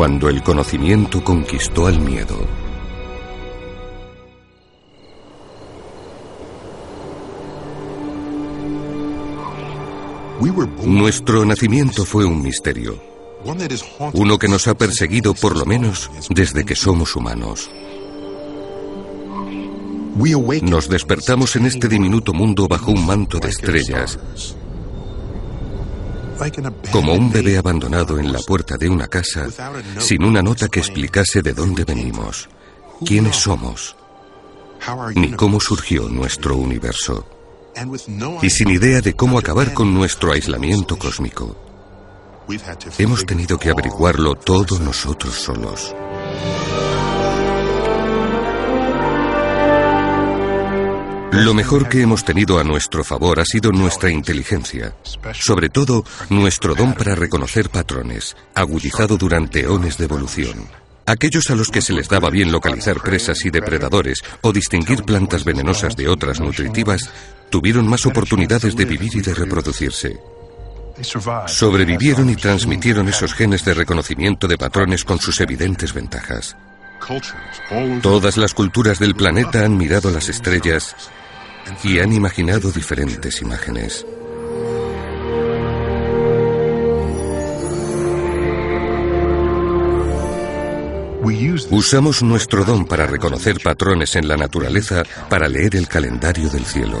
Cuando el conocimiento conquistó al miedo. Nuestro nacimiento fue un misterio, uno que nos ha perseguido por lo menos desde que somos humanos. Nos despertamos en este diminuto mundo bajo un manto de estrellas, como un bebé abandonado en la puerta de una casa sin una nota que explicase de dónde venimos, quiénes somos, ni cómo surgió nuestro universo, y sin idea de cómo acabar con nuestro aislamiento cósmico. Hemos tenido que averiguarlo todos nosotros solos. Lo mejor que hemos tenido a nuestro favor ha sido nuestra inteligencia, sobre todo nuestro don para reconocer patrones, agudizado durante eones de evolución. Aquellos a los que se les daba bien localizar presas y depredadores o distinguir plantas venenosas de otras nutritivas, tuvieron más oportunidades de vivir y de reproducirse. Sobrevivieron y transmitieron esos genes de reconocimiento de patrones con sus evidentes ventajas. Todas las culturas del planeta han mirado las estrellas y han imaginado diferentes imágenes. Usamos nuestro don para reconocer patrones en la naturaleza para leer el calendario del cielo.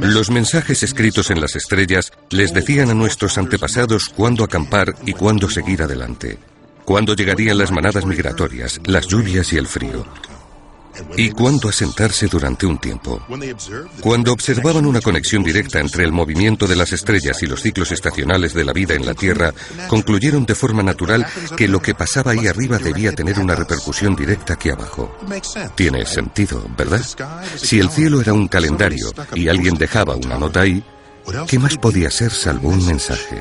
Los mensajes escritos en las estrellas les decían a nuestros antepasados cuándo acampar y cuándo seguir adelante, cuándo llegarían las manadas migratorias, las lluvias y el frío y cuándo asentarse durante un tiempo. Cuando observaban una conexión directa entre el movimiento de las estrellas y los ciclos estacionales de la vida en la Tierra, concluyeron de forma natural que lo que pasaba ahí arriba debía tener una repercusión directa aquí abajo. Tiene sentido, ¿verdad? Si el cielo era un calendario y alguien dejaba una nota ahí, ¿qué más podía ser salvo un mensaje?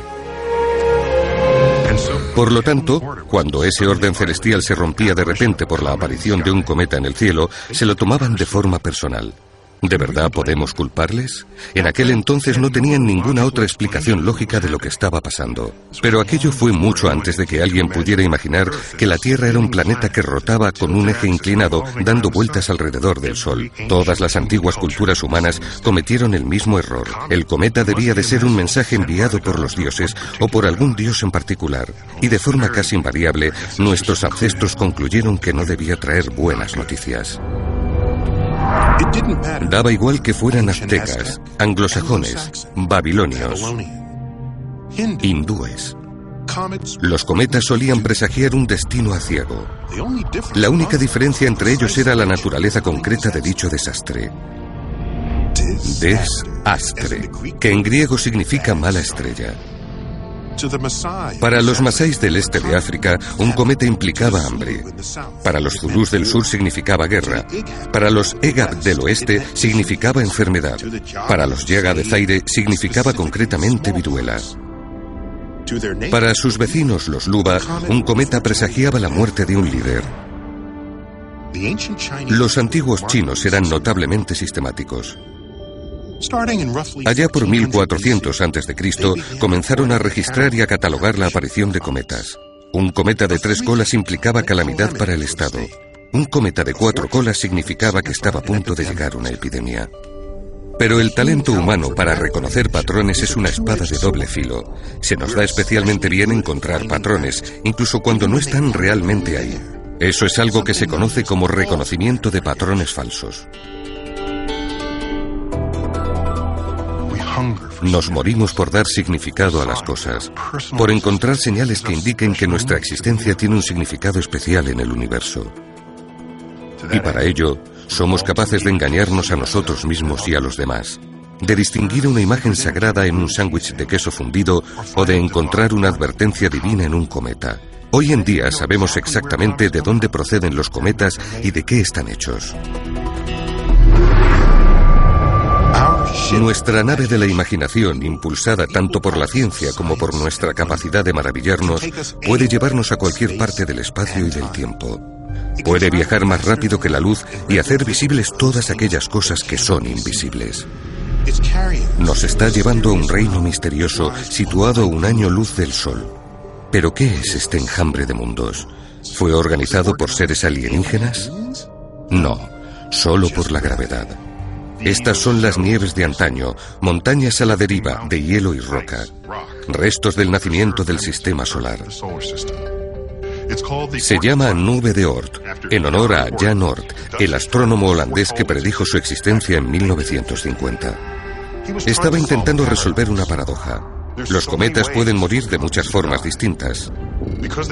Por lo tanto, cuando ese orden celestial se rompía de repente por la aparición de un cometa en el cielo, se lo tomaban de forma personal. ¿De verdad podemos culparles? En aquel entonces no tenían ninguna otra explicación lógica de lo que estaba pasando. Pero aquello fue mucho antes de que alguien pudiera imaginar que la Tierra era un planeta que rotaba con un eje inclinado dando vueltas alrededor del Sol. Todas las antiguas culturas humanas cometieron el mismo error. El cometa debía de ser un mensaje enviado por los dioses o por algún dios en particular. Y de forma casi invariable, nuestros ancestros concluyeron que no debía traer buenas noticias. Daba igual que fueran aztecas, anglosajones, babilonios, hindúes, Los cometas solían presagiar un destino aciago. La única diferencia entre ellos era la naturaleza concreta de dicho desastre. Desastre, que en griego significa mala estrella. Para los masáis del este de África, un cometa implicaba hambre. Para los zulús del sur significaba guerra. Para los Egab del oeste significaba enfermedad. Para los Yaga de Zaire significaba concretamente viruela. Para sus vecinos, los Luba, un cometa presagiaba la muerte de un líder. Los antiguos chinos eran notablemente sistemáticos. Allá por 1400 a.C. comenzaron a registrar y a catalogar la aparición de cometas. Un cometa de tres colas implicaba calamidad para el Estado. Un cometa de cuatro colas significaba que estaba a punto de llegar una epidemia. Pero el talento humano para reconocer patrones es una espada de doble filo. Se nos da especialmente bien encontrar patrones, incluso cuando no están realmente ahí. Eso es algo que se conoce como reconocimiento de patrones falsos. Nos morimos por dar significado a las cosas, por encontrar señales que indiquen que nuestra existencia tiene un significado especial en el universo. Y para ello, somos capaces de engañarnos a nosotros mismos y a los demás, de distinguir una imagen sagrada en un sándwich de queso fundido o de encontrar una advertencia divina en un cometa. Hoy en día sabemos exactamente de dónde proceden los cometas y de qué están hechos. Nuestra nave de la imaginación, impulsada tanto por la ciencia como por nuestra capacidad de maravillarnos, puede llevarnos a cualquier parte del espacio y del tiempo. Puede viajar más rápido que la luz y hacer visibles todas aquellas cosas que son invisibles. Nos está llevando a un reino misterioso situado un año luz del Sol. ¿Pero qué es este enjambre de mundos? ¿Fue organizado por seres alienígenas? No, solo por la gravedad. Estas son las nieves de antaño, montañas a la deriva de hielo y roca, restos del nacimiento del sistema solar. Se llama nube de Oort, en honor a Jan Oort, el astrónomo holandés que predijo su existencia en 1950. Estaba intentando resolver una paradoja. Los cometas pueden morir de muchas formas distintas.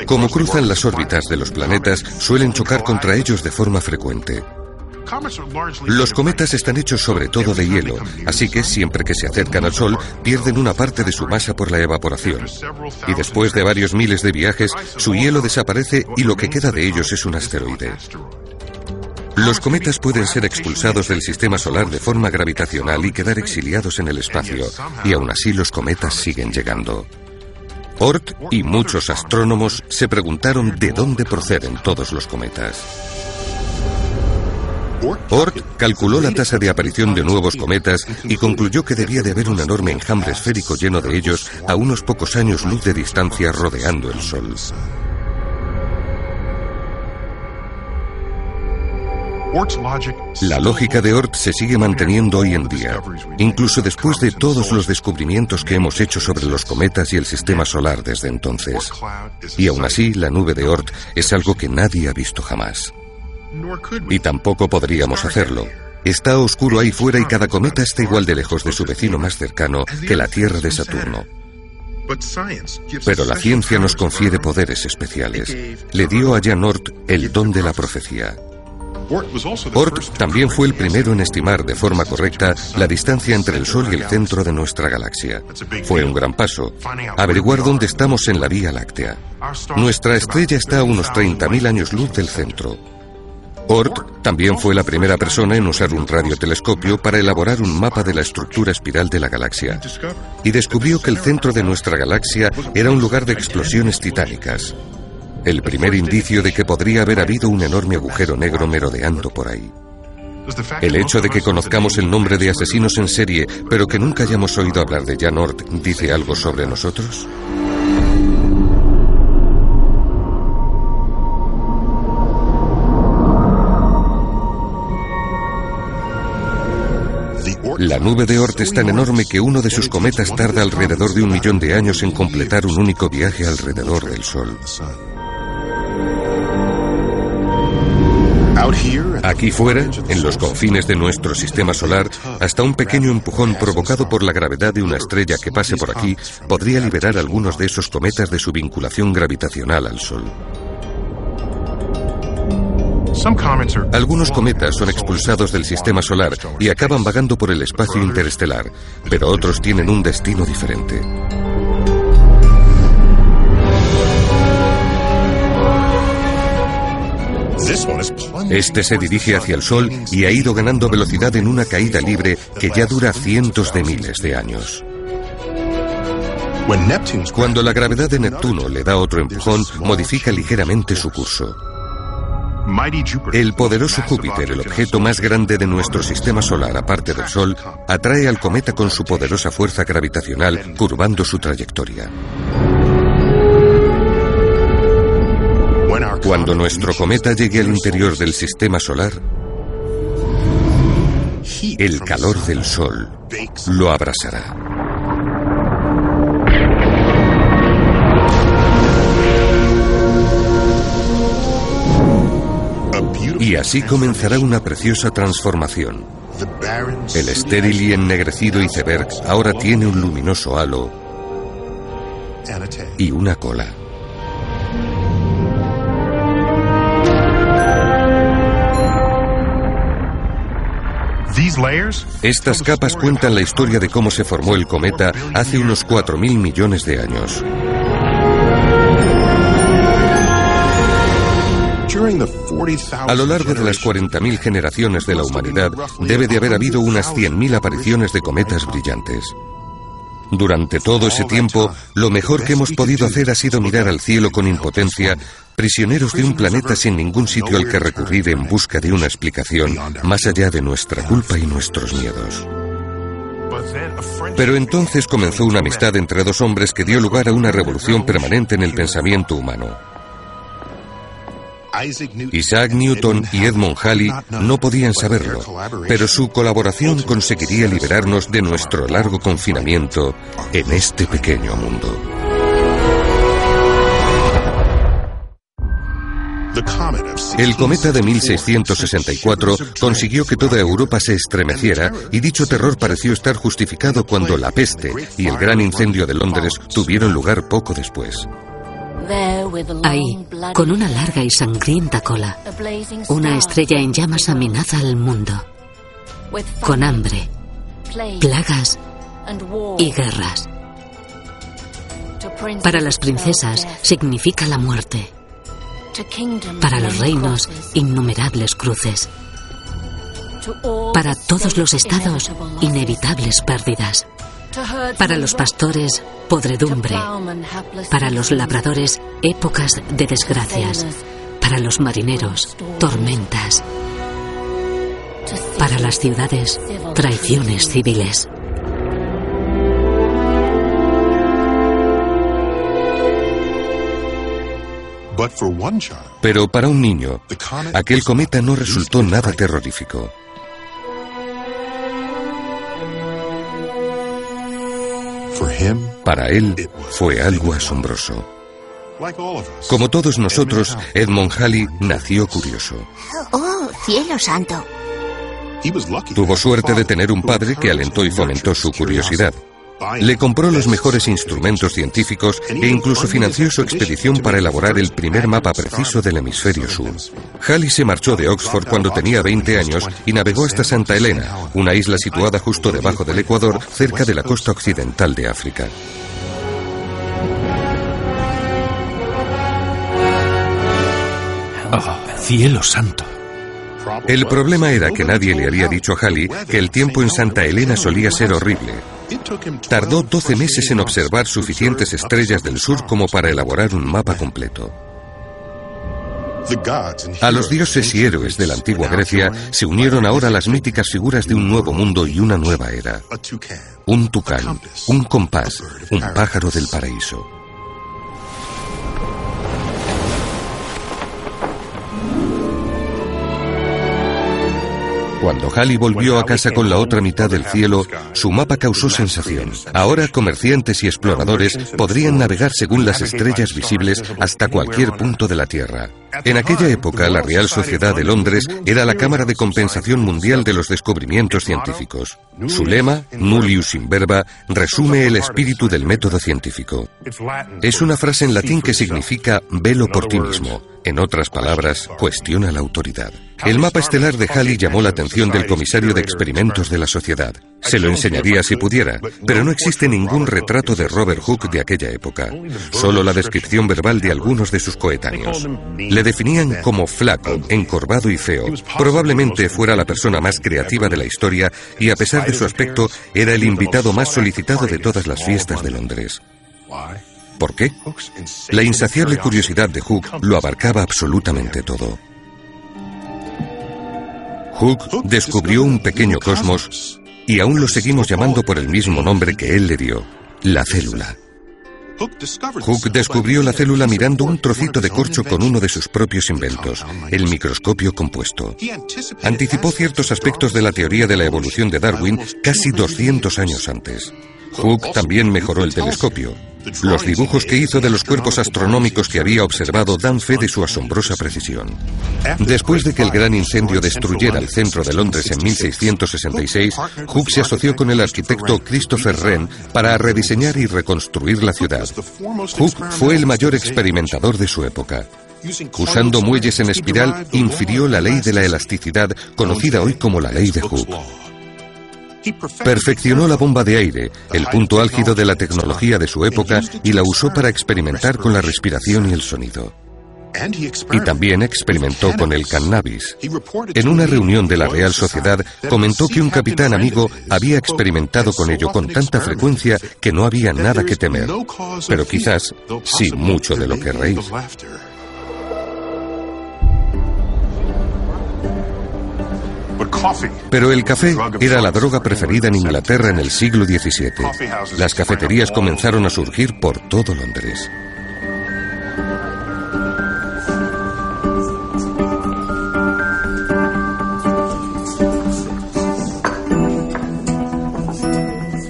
Como cruzan las órbitas de los planetas, suelen chocar contra ellos de forma frecuente. Los cometas están hechos sobre todo de hielo, así que siempre que se acercan al Sol pierden una parte de su masa por la evaporación. Y después de varios miles de viajes, su hielo desaparece y lo que queda de ellos es un asteroide. Los cometas pueden ser expulsados del sistema solar de forma gravitacional y quedar exiliados en el espacio, y aún así los cometas siguen llegando. Ort y muchos astrónomos se preguntaron de dónde proceden todos los cometas. Oort calculó la tasa de aparición de nuevos cometas y concluyó que debía de haber un enorme enjambre esférico lleno de ellos a unos pocos años luz de distancia rodeando el Sol. La lógica de Oort se sigue manteniendo hoy en día, incluso después de todos los descubrimientos que hemos hecho sobre los cometas y el sistema solar desde entonces. Y aún así, la nube de Oort es algo que nadie ha visto jamás. Y tampoco podríamos hacerlo. Está oscuro ahí fuera y cada cometa está igual de lejos de su vecino más cercano que la Tierra de Saturno. Pero la ciencia nos confiere poderes especiales. Le dio a Jan Oort el don de la profecía. Oort también fue el primero en estimar de forma correcta la distancia entre el Sol y el centro de nuestra galaxia. Fue un gran paso. Averiguar dónde estamos en la Vía Láctea. Nuestra estrella está a unos 30.000 años luz del centro. Oort también fue la primera persona en usar un radiotelescopio para elaborar un mapa de la estructura espiral de la galaxia. Y descubrió que el centro de nuestra galaxia era un lugar de explosiones titánicas. El primer indicio de que podría haber habido un enorme agujero negro merodeando por ahí. El hecho de que conozcamos el nombre de asesinos en serie, pero que nunca hayamos oído hablar de Jan Oort, dice algo sobre nosotros? La nube de Oort es tan enorme que uno de sus cometas tarda alrededor de un millón de años en completar un único viaje alrededor del Sol. Aquí fuera, en los confines de nuestro sistema solar, hasta un pequeño empujón provocado por la gravedad de una estrella que pase por aquí podría liberar algunos de esos cometas de su vinculación gravitacional al Sol. Algunos cometas son expulsados del sistema solar y acaban vagando por el espacio interestelar, pero otros tienen un destino diferente. Este se dirige hacia el Sol y ha ido ganando velocidad en una caída libre que ya dura cientos de miles de años. Cuando la gravedad de Neptuno le da otro empujón, modifica ligeramente su curso. El poderoso Júpiter, el objeto más grande de nuestro sistema solar aparte del Sol, atrae al cometa con su poderosa fuerza gravitacional, curvando su trayectoria. Cuando nuestro cometa llegue al interior del sistema solar, el calor del Sol lo abrasará. Y así comenzará una preciosa transformación. El estéril y ennegrecido iceberg ahora tiene un luminoso halo y una cola. Estas capas cuentan la historia de cómo se formó el cometa hace unos 4.000 millones de años. A lo largo de las 40.000 generaciones de la humanidad, debe de haber habido unas 100.000 apariciones de cometas brillantes. Durante todo ese tiempo, lo mejor que hemos podido hacer ha sido mirar al cielo con impotencia, prisioneros de un planeta sin ningún sitio al que recurrir en busca de una explicación, más allá de nuestra culpa y nuestros miedos. Pero entonces comenzó una amistad entre dos hombres que dio lugar a una revolución permanente en el pensamiento humano. Isaac Newton y Edmund Halley no podían saberlo, pero su colaboración conseguiría liberarnos de nuestro largo confinamiento en este pequeño mundo. El cometa de 1664 consiguió que toda Europa se estremeciera y dicho terror pareció estar justificado cuando la peste y el gran incendio de Londres tuvieron lugar poco después. Ahí, con una larga y sangrienta cola, una estrella en llamas amenaza al mundo, con hambre, plagas y guerras. Para las princesas significa la muerte. Para los reinos, innumerables cruces. Para todos los estados, inevitables pérdidas. Para los pastores, podredumbre. Para los labradores, épocas de desgracias. Para los marineros, tormentas. Para las ciudades, traiciones civiles. Pero para un niño, aquel cometa no resultó nada terrorífico. Para él fue algo asombroso. Como todos nosotros, Edmond Halley nació curioso. ¡Oh, cielo santo! Tuvo suerte de tener un padre que alentó y fomentó su curiosidad. Le compró los mejores instrumentos científicos e incluso financió su expedición para elaborar el primer mapa preciso del hemisferio sur. Halley se marchó de Oxford cuando tenía 20 años y navegó hasta Santa Elena, una isla situada justo debajo del Ecuador, cerca de la costa occidental de África. Oh, cielo santo. El problema era que nadie le había dicho a Halley que el tiempo en Santa Elena solía ser horrible. Tardó 12 meses en observar suficientes estrellas del sur como para elaborar un mapa completo. A los dioses y héroes de la antigua Grecia se unieron ahora las míticas figuras de un nuevo mundo y una nueva era. Un tucán, un compás, un pájaro del paraíso. Cuando Halley volvió a casa con la otra mitad del cielo, su mapa causó sensación. Ahora comerciantes y exploradores podrían navegar según las estrellas visibles hasta cualquier punto de la Tierra. En aquella época, la Real Sociedad de Londres era la Cámara de Compensación Mundial de los Descubrimientos Científicos. Su lema, Nullius in verba, resume el espíritu del método científico. Es una frase en latín que significa velo por ti mismo. En otras palabras, cuestiona la autoridad. El mapa estelar de Halley llamó la atención del comisario de experimentos de la sociedad. Se lo enseñaría si pudiera, pero no existe ningún retrato de Robert Hooke de aquella época, solo la descripción verbal de algunos de sus coetáneos. Le definían como flaco, encorvado y feo. Probablemente fuera la persona más creativa de la historia y a pesar de su aspecto era el invitado más solicitado de todas las fiestas de Londres. ¿Por qué? La insaciable curiosidad de Hooke lo abarcaba absolutamente todo. Hooke descubrió un pequeño cosmos y aún lo seguimos llamando por el mismo nombre que él le dio, la célula. Hooke descubrió la célula mirando un trocito de corcho con uno de sus propios inventos, el microscopio compuesto. Anticipó ciertos aspectos de la teoría de la evolución de Darwin casi 200 años antes. Hooke también mejoró el telescopio. Los dibujos que hizo de los cuerpos astronómicos que había observado dan fe de su asombrosa precisión. Después de que el gran incendio destruyera el centro de Londres en 1666, Hooke se asoció con el arquitecto Christopher Wren para rediseñar y reconstruir la ciudad. Hooke fue el mayor experimentador de su época. Usando muelles en espiral, infirió la ley de la elasticidad, conocida hoy como la ley de Hooke. Perfeccionó la bomba de aire, el punto álgido de la tecnología de su época, y la usó para experimentar con la respiración y el sonido. Y también experimentó con el cannabis. En una reunión de la Real Sociedad comentó que un capitán amigo había experimentado con ello con tanta frecuencia que no había nada que temer. Pero quizás sí mucho de lo que reír. Pero el café era la droga preferida en Inglaterra en el siglo XVII. Las cafeterías comenzaron a surgir por todo Londres.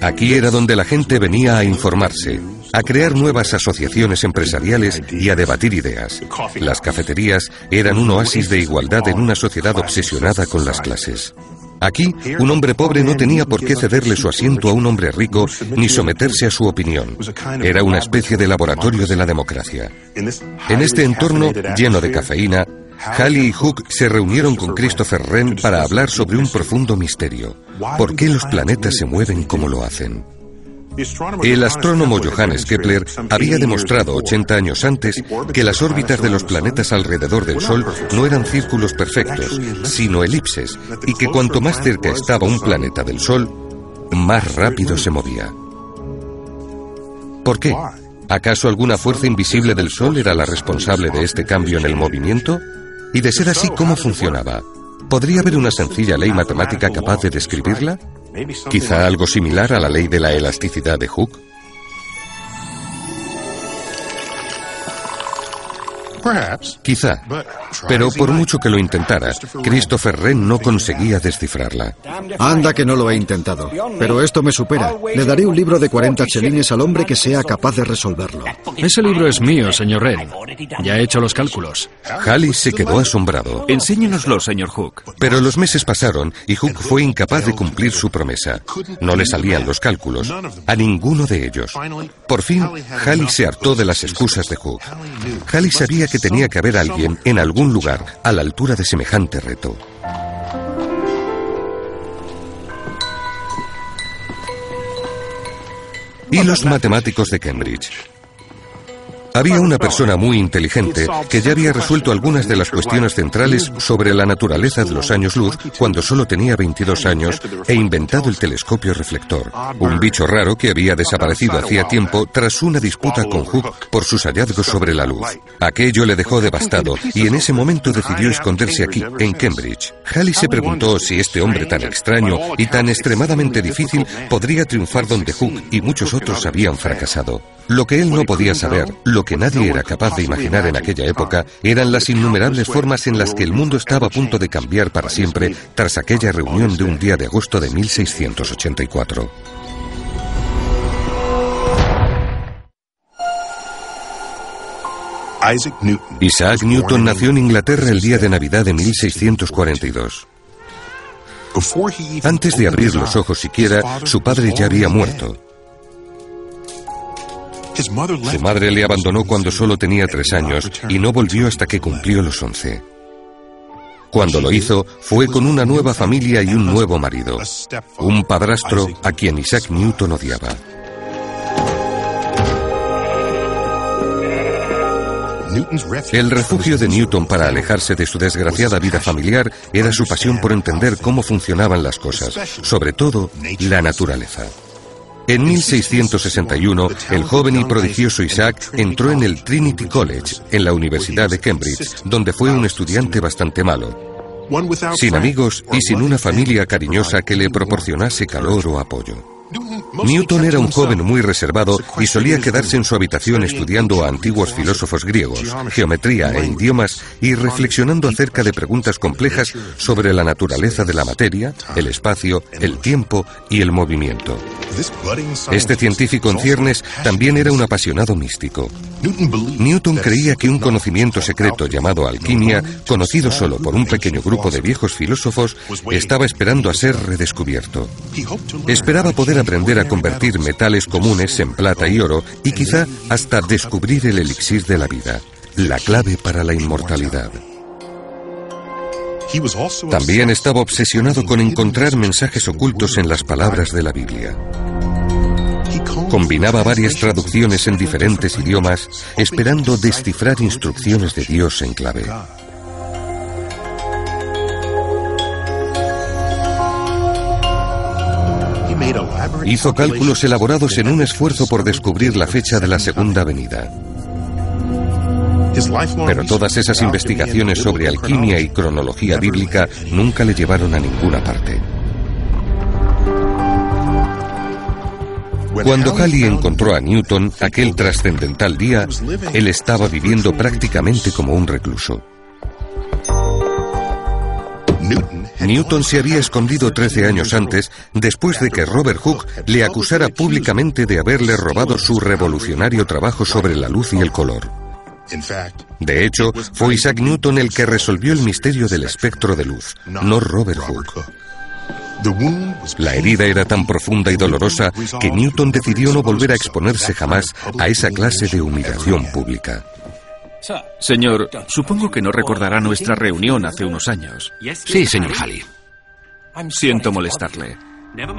Aquí era donde la gente venía a informarse, a crear nuevas asociaciones empresariales y a debatir ideas. Las cafeterías eran un oasis de igualdad en una sociedad obsesionada con las clases. Aquí, un hombre pobre no tenía por qué cederle su asiento a un hombre rico ni someterse a su opinión. Era una especie de laboratorio de la democracia. En este entorno lleno de cafeína, Halley y Hooke se reunieron con Christopher Wren para hablar sobre un profundo misterio. ¿Por qué los planetas se mueven como lo hacen? El astrónomo Johannes Kepler había demostrado 80 años antes que las órbitas de los planetas alrededor del Sol no eran círculos perfectos, sino elipses, y que cuanto más cerca estaba un planeta del Sol, más rápido se movía. ¿Por qué? ¿Acaso alguna fuerza invisible del Sol era la responsable de este cambio en el movimiento? Y de ser así, ¿cómo funcionaba? ¿Podría haber una sencilla ley matemática capaz de describirla? Quizá algo similar a la ley de la elasticidad de Hooke. Quizá, pero por mucho que lo intentara, Christopher Wren no conseguía descifrarla. Anda que no lo he intentado, pero esto me supera. Le daré un libro de 40 chelines al hombre que sea capaz de resolverlo. Ese libro es mío, señor Wren. Ya he hecho los cálculos. Halley se quedó asombrado. Enséñenoslo, señor Hook. Pero los meses pasaron y Hook fue incapaz de cumplir su promesa. No le salían los cálculos, a ninguno de ellos. Por fin, Halley se hartó de las excusas de Hook. Halley sabía que tenía que haber alguien en algún lugar a la altura de semejante reto. Y los matemáticos de Cambridge. Había una persona muy inteligente que ya había resuelto algunas de las cuestiones centrales sobre la naturaleza de los años luz cuando solo tenía 22 años e inventado el telescopio reflector, un bicho raro que había desaparecido hacía tiempo tras una disputa con Hooke por sus hallazgos sobre la luz. Aquello le dejó devastado y en ese momento decidió esconderse aquí, en Cambridge. Halley se preguntó si este hombre tan extraño y tan extremadamente difícil podría triunfar donde Hooke y muchos otros habían fracasado. Lo que él no podía saber, lo Lo que nadie era capaz de imaginar en aquella época eran las innumerables formas en las que el mundo estaba a punto de cambiar para siempre tras aquella reunión de un día de agosto de 1684. Isaac Newton nació en Inglaterra el día de Navidad de 1642. Antes de abrir los ojos siquiera, su padre ya había muerto. Su madre le abandonó cuando solo tenía tres años y no volvió hasta que cumplió los once. Cuando lo hizo, fue con una nueva familia y un nuevo marido, un padrastro a quien Isaac Newton odiaba. El refugio de Newton para alejarse de su desgraciada vida familiar era su pasión por entender cómo funcionaban las cosas, sobre todo la naturaleza. En 1661, el joven y prodigioso Isaac entró en el Trinity College, en la Universidad de Cambridge, donde fue un estudiante bastante malo, sin amigos y sin una familia cariñosa que le proporcionase calor o apoyo. Newton era un joven muy reservado y solía quedarse en su habitación estudiando a antiguos filósofos griegos, geometría e idiomas y reflexionando acerca de preguntas complejas sobre la naturaleza de la materia, el espacio, el tiempo y el movimiento. Este científico en ciernes también era un apasionado místico. Newton creía que un conocimiento secreto llamado alquimia, conocido solo por un pequeño grupo de viejos filósofos, estaba esperando a ser redescubierto. Esperaba poder aprender a convertir metales comunes en plata y oro y quizá hasta descubrir el elixir de la vida, la clave para la inmortalidad. También estaba obsesionado con encontrar mensajes ocultos en las palabras de la Biblia. Combinaba varias traducciones en diferentes idiomas, esperando descifrar instrucciones de Dios en clave. Hizo cálculos elaborados en un esfuerzo por descubrir la fecha de la Segunda Venida. Pero todas esas investigaciones sobre alquimia y cronología bíblica nunca le llevaron a ninguna parte. Cuando Halley encontró a Newton aquel trascendental día, él estaba viviendo prácticamente como un recluso. Newton se había escondido 13 años antes, después de que Robert Hooke le acusara públicamente de haberle robado su revolucionario trabajo sobre la luz y el color. De hecho, fue Isaac Newton el que resolvió el misterio del espectro de luz, no Robert Hooke. La herida era tan profunda y dolorosa que Newton decidió no volver a exponerse jamás a esa clase de humillación pública. Señor, supongo que no recordará nuestra reunión hace unos años. Sí, señor Halley. Siento molestarle.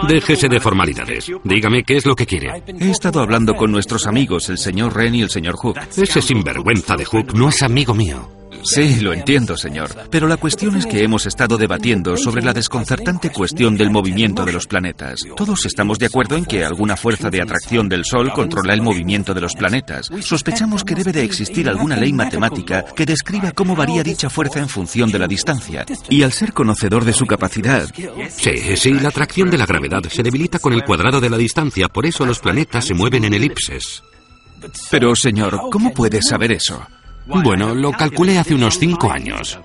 Déjese de formalidades. Dígame qué es lo que quiere. He estado hablando con nuestros amigos, el señor Ren y el señor Hook. Ese sinvergüenza de Hook no es amigo mío. Sí, lo entiendo, señor. Pero la cuestión es que hemos estado debatiendo sobre la desconcertante cuestión del movimiento de los planetas. Todos estamos de acuerdo en que alguna fuerza de atracción del Sol controla el movimiento de los planetas. Sospechamos que debe de existir alguna ley matemática que describa cómo varía dicha fuerza en función de la distancia. Y al ser conocedor de su capacidad... Sí, sí, la atracción de la gravedad se debilita con el cuadrado de la distancia, por eso los planetas se mueven en elipses. Pero, señor, ¿cómo puede saber eso? Bueno, lo calculé hace unos cinco años.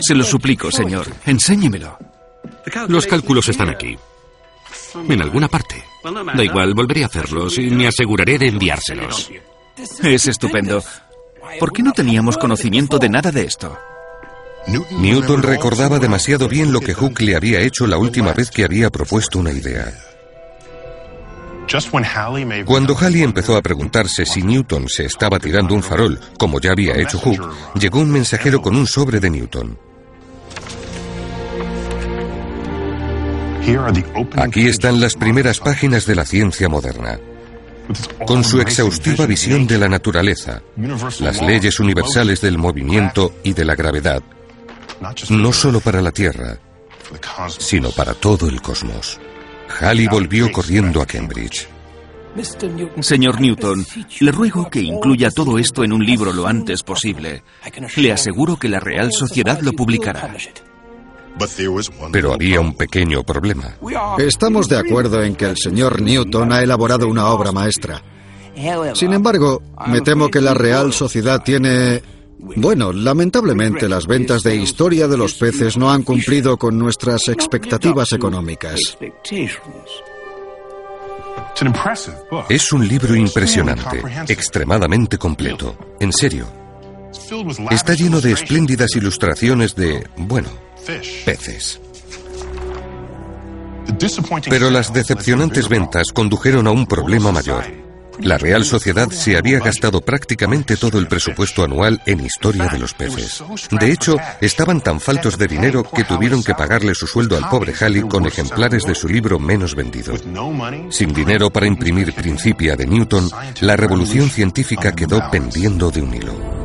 Se lo suplico, señor. Enséñemelo. Los cálculos están aquí. En alguna parte. Da igual, volveré a hacerlos y me aseguraré de enviárselos. Es estupendo. ¿Por qué no teníamos conocimiento de nada de esto? Newton recordaba demasiado bien lo que Hooke le había hecho la última vez que había propuesto una idea. Cuando Halley empezó a preguntarse si Newton se estaba tirando un farol, como ya había hecho Hooke, llegó un mensajero con un sobre de Newton. Aquí están las primeras páginas de la ciencia moderna. Con su exhaustiva visión de la naturaleza, las leyes universales del movimiento y de la gravedad, no solo para la Tierra, sino para todo el cosmos. Halley volvió corriendo a Cambridge. Señor Newton, le ruego que incluya todo esto en un libro lo antes posible. Le aseguro que la Real Sociedad lo publicará. Pero había un pequeño problema. Estamos de acuerdo en que el señor Newton ha elaborado una obra maestra. Sin embargo, me temo que la Real Sociedad tiene... Bueno, lamentablemente las ventas de Historia de los Peces no han cumplido con nuestras expectativas económicas. Es un libro impresionante, extremadamente completo. En serio. Está lleno de espléndidas ilustraciones de, bueno, peces. Pero las decepcionantes ventas condujeron a un problema mayor. La Real Sociedad se había gastado prácticamente todo el presupuesto anual en historia de los peces. De hecho, estaban tan faltos de dinero que tuvieron que pagarle su sueldo al pobre Halley con ejemplares de su libro menos vendido. Sin dinero para imprimir Principia de Newton, la revolución científica quedó pendiendo de un hilo.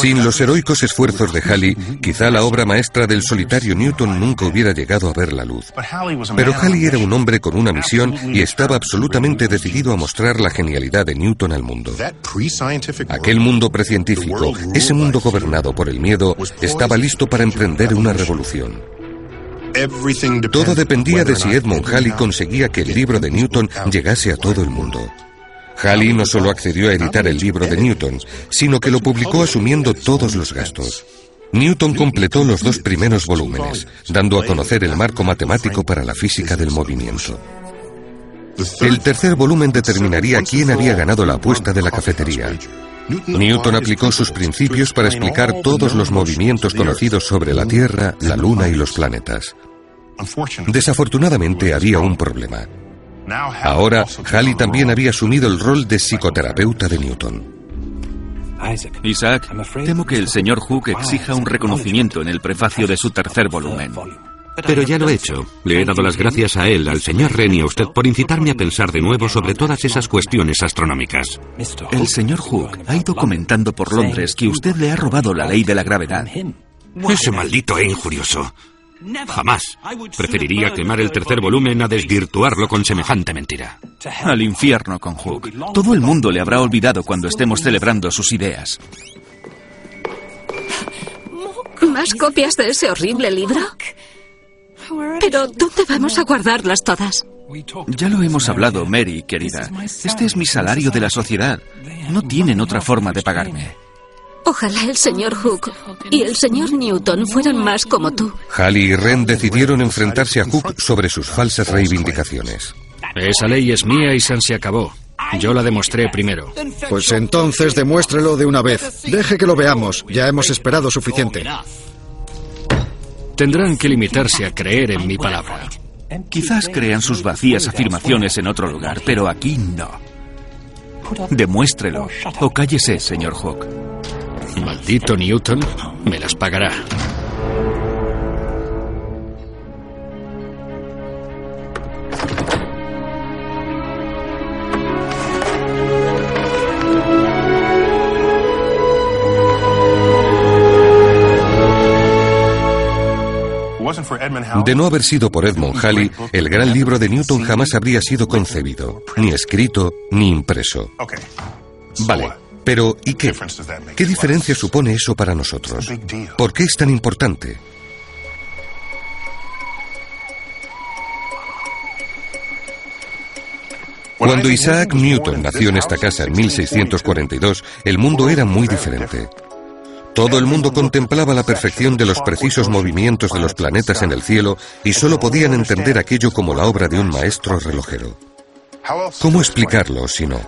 Sin los heroicos esfuerzos de Halley, quizá la obra maestra del solitario Newton nunca hubiera llegado a ver la luz. Pero Halley era un hombre con una misión y estaba absolutamente decidido a mostrar la genialidad de Newton al mundo. Aquel mundo precientífico, ese mundo gobernado por el miedo, estaba listo para emprender una revolución. Todo dependía de si Edmund Halley conseguía que el libro de Newton llegase a todo el mundo. Halley no solo accedió a editar el libro de Newton, sino que lo publicó asumiendo todos los gastos. Newton completó los dos primeros volúmenes, dando a conocer el marco matemático para la física del movimiento. El tercer volumen determinaría quién había ganado la apuesta de la cafetería. Newton aplicó sus principios para explicar todos los movimientos conocidos sobre la Tierra, la Luna y los planetas. Desafortunadamente había un problema. Ahora, Halley también había asumido el rol de psicoterapeuta de Newton. Isaac, temo que el señor Hook exija un reconocimiento en el prefacio de su tercer volumen. Pero ya lo he hecho. Le he dado las gracias a él, al señor Ren y a usted por incitarme a pensar de nuevo sobre todas esas cuestiones astronómicas. El señor Hook ha ido comentando por Londres que usted le ha robado la ley de la gravedad. Ese maldito e injurioso. Jamás. Preferiría quemar el tercer volumen a desvirtuarlo con semejante mentira. Al infierno con Hook. Todo el mundo le habrá olvidado cuando estemos celebrando sus ideas. ¿Más copias de ese horrible libro? Pero ¿dónde vamos a guardarlas todas? Ya lo hemos hablado, Mary, querida. Este es mi salario de la sociedad. No tienen otra forma de pagarme. Ojalá el señor Hook y el señor Newton fueran más como tú. Halley y Wren decidieron enfrentarse a Hook sobre sus falsas reivindicaciones. Esa ley es mía y se acabó. Yo la demostré primero. Pues entonces demuéstrelo de una vez. Deje que lo veamos. Ya hemos esperado suficiente. Tendrán que limitarse a creer en mi palabra. Quizás crean sus vacías afirmaciones en otro lugar, pero aquí no. Demuéstrelo o cállese, señor Hook. Maldito Newton me las pagará. De no haber sido por Edmund Halley, el gran libro de Newton jamás habría sido concebido, ni escrito, ni impreso. Vale, pero ¿y qué? ¿Qué diferencia supone eso para nosotros? ¿Por qué es tan importante? Cuando Isaac Newton nació en esta casa en 1642, el mundo era muy diferente. Todo el mundo contemplaba la perfección de los precisos movimientos de los planetas en el cielo y solo podían entender aquello como la obra de un maestro relojero. ¿Cómo explicarlo si no?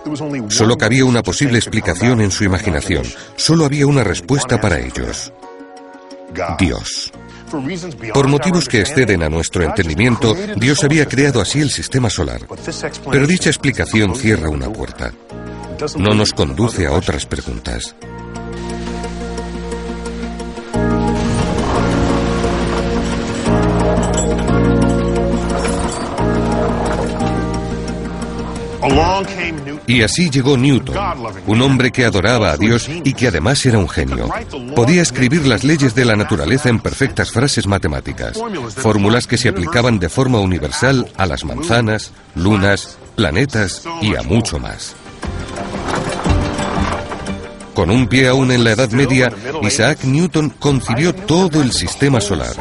Solo cabía una posible explicación en su imaginación. Solo había una respuesta para ellos. Dios. Por motivos que exceden a nuestro entendimiento, Dios había creado así el sistema solar. Pero dicha explicación cierra una puerta. No nos conduce a otras preguntas. Y así llegó Newton, un hombre que adoraba a Dios y que además era un genio. Podía escribir las leyes de la naturaleza en perfectas frases matemáticas, fórmulas que se aplicaban de forma universal a las manzanas, lunas, planetas y a mucho más. Con un pie aún en la Edad Media, Isaac Newton concibió todo el sistema solar.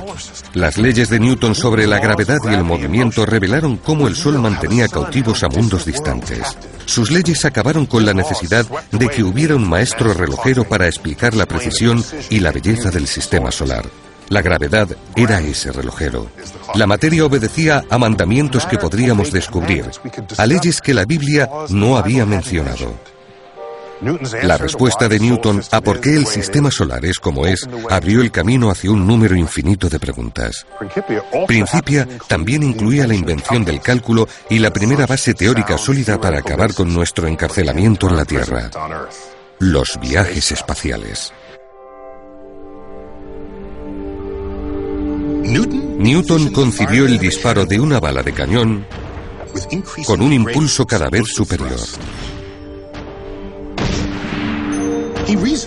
Las leyes de Newton sobre la gravedad y el movimiento revelaron cómo el Sol mantenía cautivos a mundos distantes. Sus leyes acabaron con la necesidad de que hubiera un maestro relojero para explicar la precisión y la belleza del sistema solar. La gravedad era ese relojero. La materia obedecía a mandamientos que podríamos descubrir, a leyes que la Biblia no había mencionado. La respuesta de Newton a por qué el sistema solar es como es abrió el camino hacia un número infinito de preguntas. Principia también incluía la invención del cálculo y la primera base teórica sólida para acabar con nuestro encarcelamiento en la Tierra. Los viajes espaciales. Newton concibió el disparo de una bala de cañón con un impulso cada vez superior.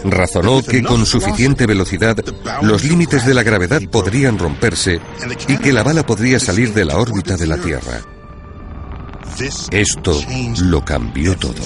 Razonó que con suficiente velocidad los límites de la gravedad podrían romperse y que la bala podría salir de la órbita de la Tierra. Esto lo cambió todo.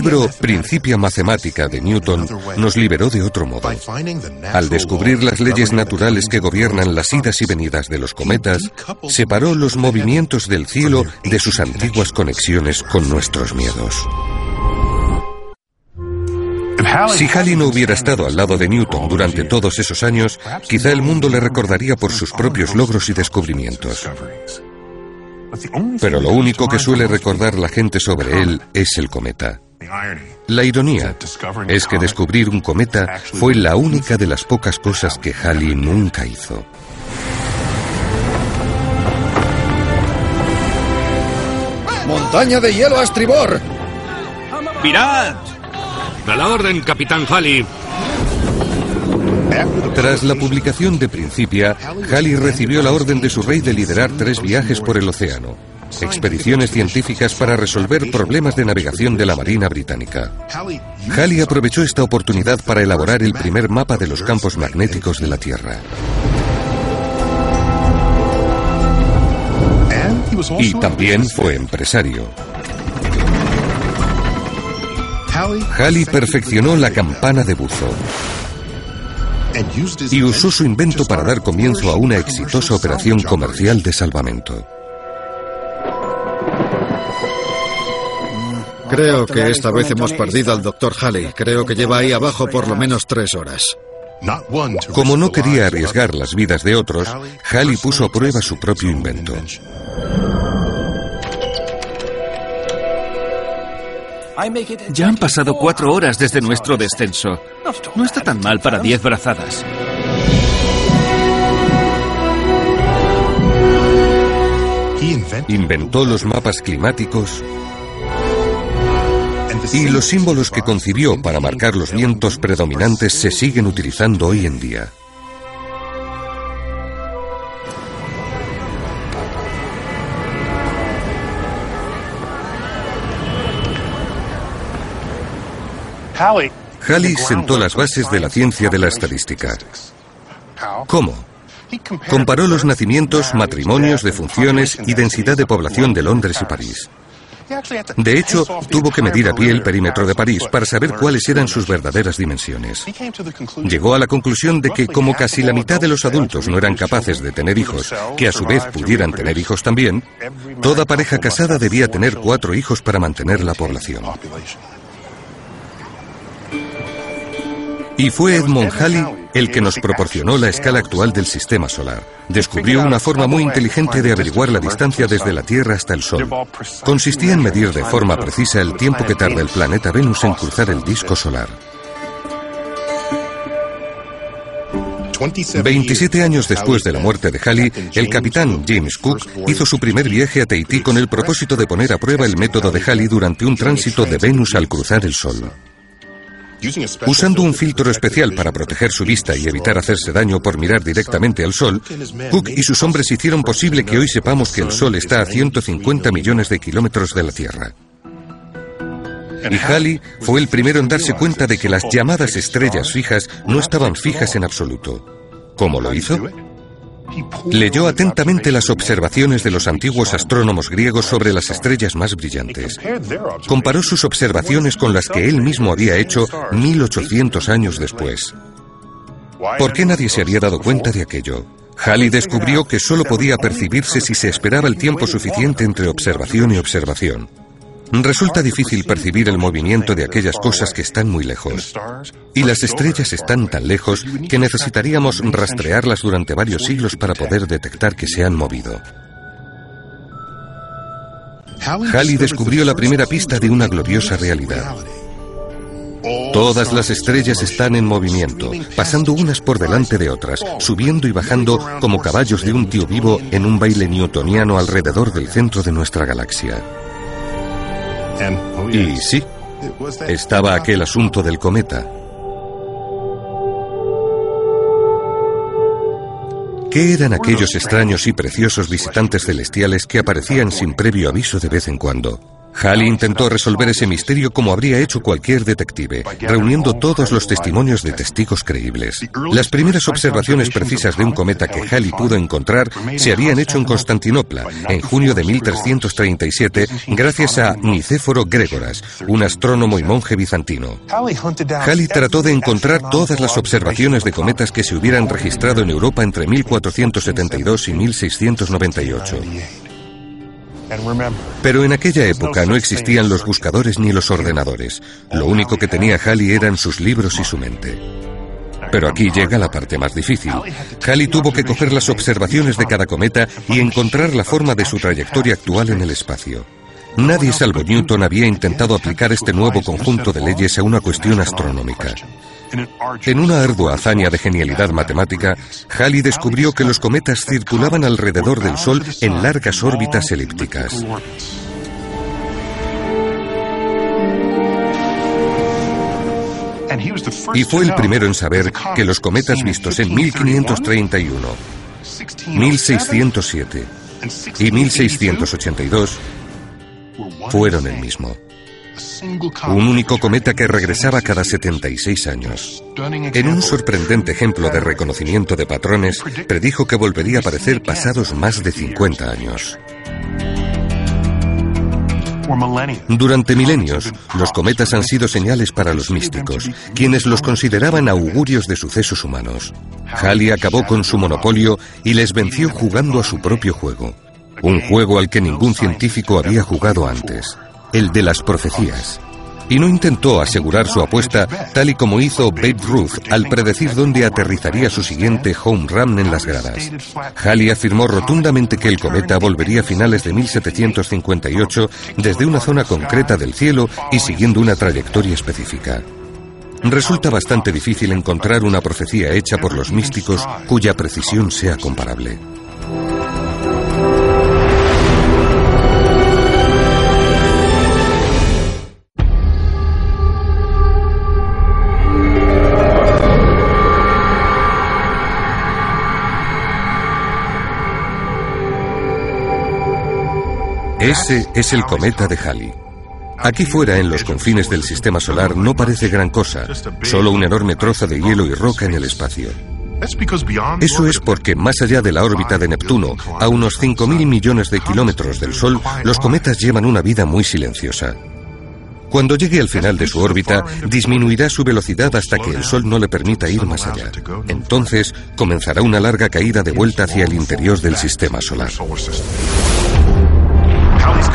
Libro Principia Matemática de Newton nos liberó de otro modo. Al descubrir las leyes naturales que gobiernan las idas y venidas de los cometas, separó los movimientos del cielo de sus antiguas conexiones con nuestros miedos. Si Halley no hubiera estado al lado de Newton durante todos esos años, quizá el mundo le recordaría por sus propios logros y descubrimientos. Pero lo único que suele recordar la gente sobre él es el cometa. La ironía es que descubrir un cometa fue la única de las pocas cosas que Halley nunca hizo. ¡Montaña de hielo a estribor! ¡Mirad! A la orden, capitán Halley. Tras la publicación de Principia, Halley recibió la orden de su rey de liderar tres viajes por el océano, expediciones científicas para resolver problemas de navegación de la Marina Británica. Halley aprovechó esta oportunidad para elaborar el primer mapa de los campos magnéticos de la Tierra. Y también fue empresario. Halley perfeccionó la campana de buzo y usó su invento para dar comienzo a una exitosa operación comercial de salvamento. Creo que esta vez hemos perdido al doctor Halley. Creo que lleva ahí abajo por lo menos tres horas. Como no quería arriesgar las vidas de otros, Halley puso a prueba su propio invento. Ya han pasado cuatro horas desde nuestro descenso. No está tan mal para diez brazadas. Inventó los mapas climáticos y los símbolos que concibió para marcar los vientos predominantes se siguen utilizando hoy en día. Halley sentó las bases de la ciencia de la estadística. ¿Cómo? Comparó los nacimientos, matrimonios, defunciones y densidad de población de Londres y París. De hecho, tuvo que medir a pie el perímetro de París para saber cuáles eran sus verdaderas dimensiones. Llegó a la conclusión de que como casi la mitad de los adultos no eran capaces de tener hijos, que a su vez pudieran tener hijos también, toda pareja casada debía tener cuatro hijos para mantener la población. Y fue Edmond Halley el que nos proporcionó la escala actual del sistema solar. Descubrió una forma muy inteligente de averiguar la distancia desde la Tierra hasta el Sol. Consistía en medir de forma precisa el tiempo que tarda el planeta Venus en cruzar el disco solar. 27 años después de la muerte de Halley, el capitán James Cook hizo su primer viaje a Tahití con el propósito de poner a prueba el método de Halley durante un tránsito de Venus al cruzar el Sol. Usando un filtro especial para proteger su vista y evitar hacerse daño por mirar directamente al Sol, Cook y sus hombres hicieron posible que hoy sepamos que el Sol está a 150 millones de kilómetros de la Tierra. Y Halley fue el primero en darse cuenta de que las llamadas estrellas fijas no estaban fijas en absoluto. ¿Cómo lo hizo? Leyó atentamente las observaciones de los antiguos astrónomos griegos sobre las estrellas más brillantes. Comparó sus observaciones con las que él mismo había hecho 1800 años después. ¿Por qué nadie se había dado cuenta de aquello? Halley descubrió que solo podía percibirse si se esperaba el tiempo suficiente entre observación y observación. Resulta difícil percibir el movimiento de aquellas cosas que están muy lejos. Y las estrellas están tan lejos que necesitaríamos rastrearlas durante varios siglos para poder detectar que se han movido. Halley descubrió la primera pista de una gloriosa realidad. Todas las estrellas están en movimiento, pasando unas por delante de otras, subiendo y bajando como caballos de un tío vivo en un baile newtoniano alrededor del centro de nuestra galaxia. Y sí, estaba aquel asunto del cometa. ¿Qué eran aquellos extraños y preciosos visitantes celestiales que aparecían sin previo aviso de vez en cuando? Halley intentó resolver ese misterio como habría hecho cualquier detective, reuniendo todos los testimonios de testigos creíbles. Las primeras observaciones precisas de un cometa que Halley pudo encontrar se habían hecho en Constantinopla, en junio de 1337, gracias a Nicéforo Grégoras, un astrónomo y monje bizantino. Halley trató de encontrar todas las observaciones de cometas que se hubieran registrado en Europa entre 1472 y 1698. Pero en aquella época no existían los buscadores ni los ordenadores. Lo único que tenía Halley eran sus libros y su mente. Pero aquí llega la parte más difícil. Halley tuvo que coger las observaciones de cada cometa y encontrar la forma de su trayectoria actual en el espacio. Nadie salvo Newton había intentado aplicar este nuevo conjunto de leyes a una cuestión astronómica. En una ardua hazaña de genialidad matemática, Halley descubrió que los cometas circulaban alrededor del Sol en largas órbitas elípticas. Y fue el primero en saber que los cometas vistos en 1531, 1607 y 1682 fueron el mismo. Un único cometa que regresaba cada 76 años. En un sorprendente ejemplo de reconocimiento de patrones, predijo que volvería a aparecer pasados más de 50 años. Durante milenios, los cometas han sido señales para los místicos, quienes los consideraban augurios de sucesos humanos. Halley acabó con su monopolio y les venció jugando a su propio juego. Un juego al que ningún científico había jugado antes el de las profecías. Y no intentó asegurar su apuesta tal y como hizo Babe Ruth al predecir dónde aterrizaría su siguiente home run en las gradas. Halley afirmó rotundamente que el cometa volvería a finales de 1758 desde una zona concreta del cielo y siguiendo una trayectoria específica. Resulta bastante difícil encontrar una profecía hecha por los místicos cuya precisión sea comparable. Ese es el cometa de Halley. Aquí fuera, en los confines del sistema solar, no parece gran cosa, solo un enorme trozo de hielo y roca en el espacio. Eso es porque más allá de la órbita de Neptuno, a unos 5.000 millones de kilómetros del Sol, los cometas llevan una vida muy silenciosa. Cuando llegue al final de su órbita, disminuirá su velocidad hasta que el Sol no le permita ir más allá. Entonces, comenzará una larga caída de vuelta hacia el interior del sistema solar.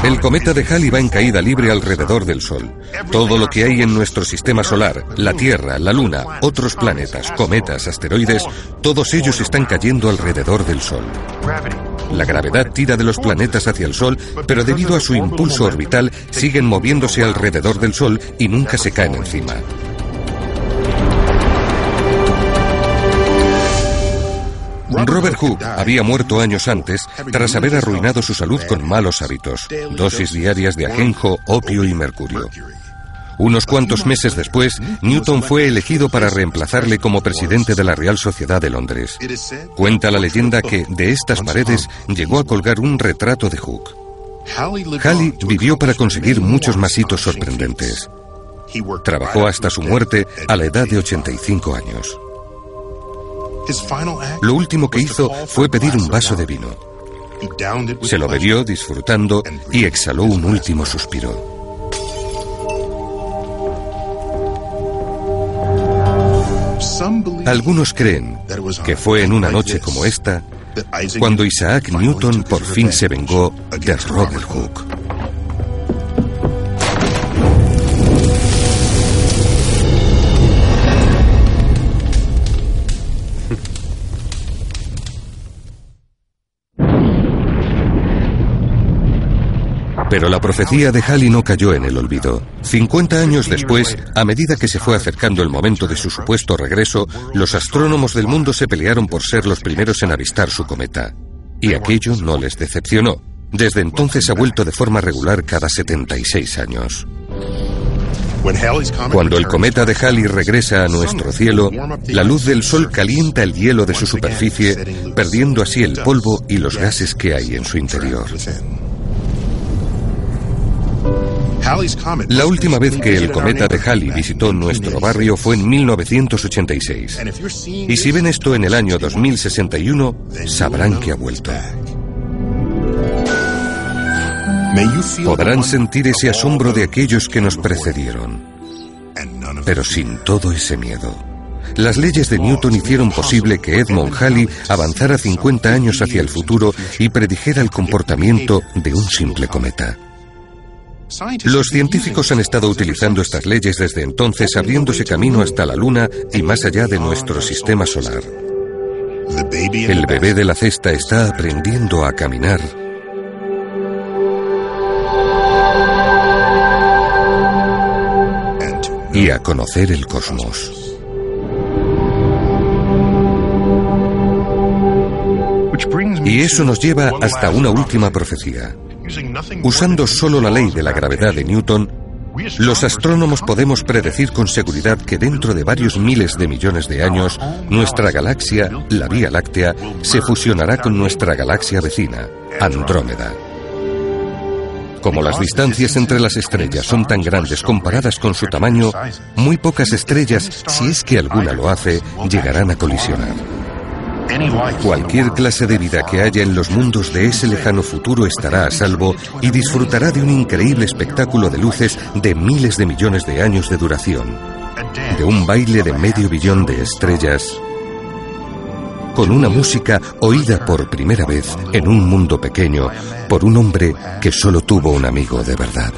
El cometa de Halley va en caída libre alrededor del Sol. Todo lo que hay en nuestro sistema solar, la Tierra, la Luna, otros planetas, cometas, asteroides, todos ellos están cayendo alrededor del Sol. La gravedad tira de los planetas hacia el Sol, pero debido a su impulso orbital siguen moviéndose alrededor del Sol y nunca se caen encima. Robert Hooke había muerto años antes tras haber arruinado su salud con malos hábitos, dosis diarias de ajenjo, opio y mercurio. Unos cuantos meses después, Newton fue elegido para reemplazarle como presidente de la Real Sociedad de Londres. Cuenta la leyenda que de estas paredes llegó a colgar un retrato de Hooke. Halley vivió para conseguir muchos más hitos sorprendentes. Trabajó hasta su muerte a la edad de 85 años. Lo último que hizo fue pedir un vaso de vino. Se lo bebió disfrutando y exhaló un último suspiro. Algunos creen que fue en una noche como esta cuando Isaac Newton por fin se vengó de Robert Hooke. Pero la profecía de Halley no cayó en el olvido. 50 años después, a medida que se fue acercando el momento de su supuesto regreso, los astrónomos del mundo se pelearon por ser los primeros en avistar su cometa. Y aquello no les decepcionó. Desde entonces ha vuelto de forma regular cada 76 años. Cuando el cometa de Halley regresa a nuestro cielo, la luz del Sol calienta el hielo de su superficie, perdiendo así el polvo y los gases que hay en su interior. La última vez que el cometa de Halley visitó nuestro barrio fue en 1986. Y si ven esto en el año 2061, sabrán que ha vuelto. Podrán sentir ese asombro de aquellos que nos precedieron, pero sin todo ese miedo. Las leyes de Newton hicieron posible que Edmond Halley avanzara 50 años hacia el futuro y predijera el comportamiento de un simple cometa. Los científicos han estado utilizando estas leyes desde entonces abriéndose camino hasta la Luna y más allá de nuestro sistema solar. El bebé de la cesta está aprendiendo a caminar y a conocer el cosmos. Y eso nos lleva hasta una última profecía. Usando solo la ley de la gravedad de Newton, los astrónomos podemos predecir con seguridad que dentro de varios miles de millones de años, nuestra galaxia, la Vía Láctea, se fusionará con nuestra galaxia vecina, Andrómeda. Como las distancias entre las estrellas son tan grandes comparadas con su tamaño, muy pocas estrellas, si es que alguna lo hace, llegarán a colisionar. Cualquier clase de vida que haya en los mundos de ese lejano futuro estará a salvo y disfrutará de un increíble espectáculo de luces de miles de millones de años de duración, de un baile de medio billón de estrellas, con una música oída por primera vez en un mundo pequeño por un hombre que solo tuvo un amigo de verdad.